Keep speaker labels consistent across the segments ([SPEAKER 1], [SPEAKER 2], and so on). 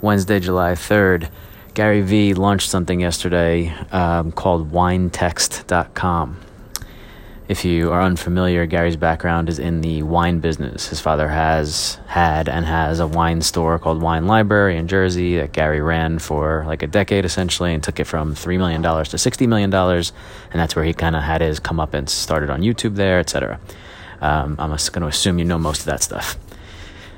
[SPEAKER 1] Wednesday, July 3rd. Gary Vee launched something yesterday um, called winetext.com. If you are unfamiliar, Gary's background is in the wine business. His father has had and has a wine store called Wine Library in Jersey that Gary ran for like a decade essentially and took it from $3 million to $60 million. And that's where he kind of had his comeuppance, started on YouTube there, etc. Um, I'm going to assume you know most of that stuff.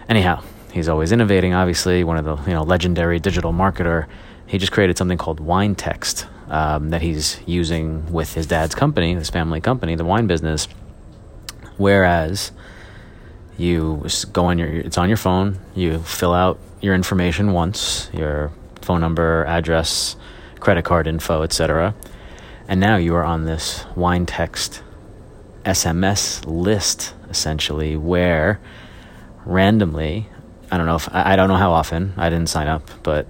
[SPEAKER 1] Anyhow, he's always innovating, obviously, one of the you know legendary digital marketer. He just created something called Wine Text um, that he's using with his dad's company, his family company, the wine business. Whereas you go on your, it's on your phone. You fill out your information once, your phone number, address, credit card info, etc. And now you are on this wine text SMS list, essentially, where randomly, I don't know if I, don't know how often. I didn't sign up, but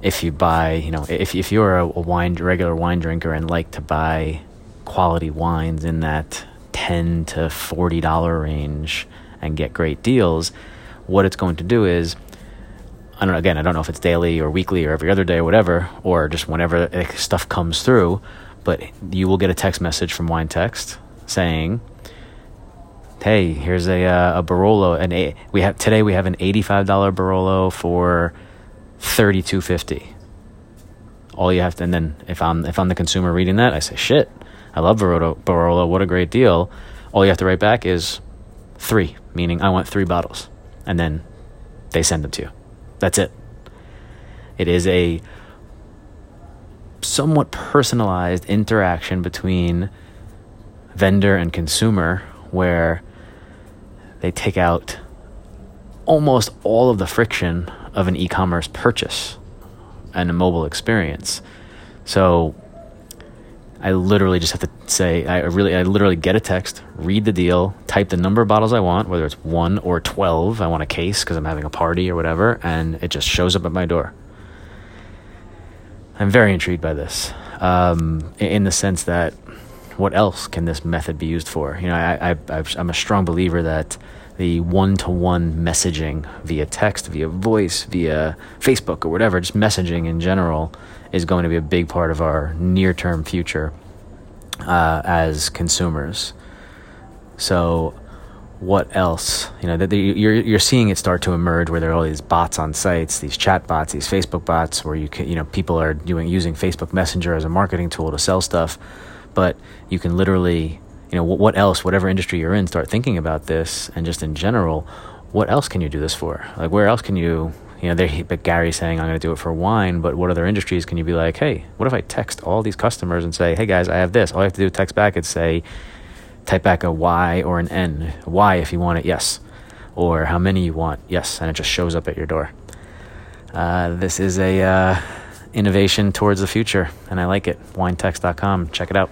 [SPEAKER 1] if you buy, you know, if if you're a, a wine regular wine drinker and like to buy quality wines in that ten to forty dollar range and get great deals, what it's going to do is I don't know, again, I don't know if it's daily or weekly or every other day or whatever, or just whenever stuff comes through, but you will get a text message from Wine Text saying, "Hey, here's a uh, a Barolo, and a, we have today we have an eighty five dollar Barolo for 3250 all you have to and then if i'm if i'm the consumer reading that i say shit i love barolo, barolo what a great deal. All you have to write back is three meaning i want three bottles. And then they send them to you. That's it. It is a somewhat personalized interaction between vendor and consumer where they take out almost all of the friction of an e-commerce purchase and a mobile experience. So I literally just have to say I really I literally get a text, read the deal, type the number of bottles I want, whether it's 1 or 12, I want a case cuz I'm having a party or whatever, and it just shows up at my door. I'm very intrigued by this. Um, in the sense that what else can this method be used for? You know, I, I, I'm a strong believer that the one to one messaging via text, via voice, via Facebook or whatever, just messaging in general is going to be a big part of our near term future uh, as consumers. So, what else? You know, you're you're seeing it start to emerge where there are all these bots on sites, these chat bots, these Facebook bots, where you can, you know, people are doing using Facebook Messenger as a marketing tool to sell stuff, but you can literally you know what else whatever industry you're in start thinking about this and just in general what else can you do this for? Like where else can you you know they but gary's saying i'm going to do it for wine but what other industries can you be like hey what if i text all these customers and say hey guys i have this all you have to do is text back and say type back a y or an n y if you want it yes or how many you want yes and it just shows up at your door. Uh, this is a uh, innovation towards the future and i like it. Winetext.com check it out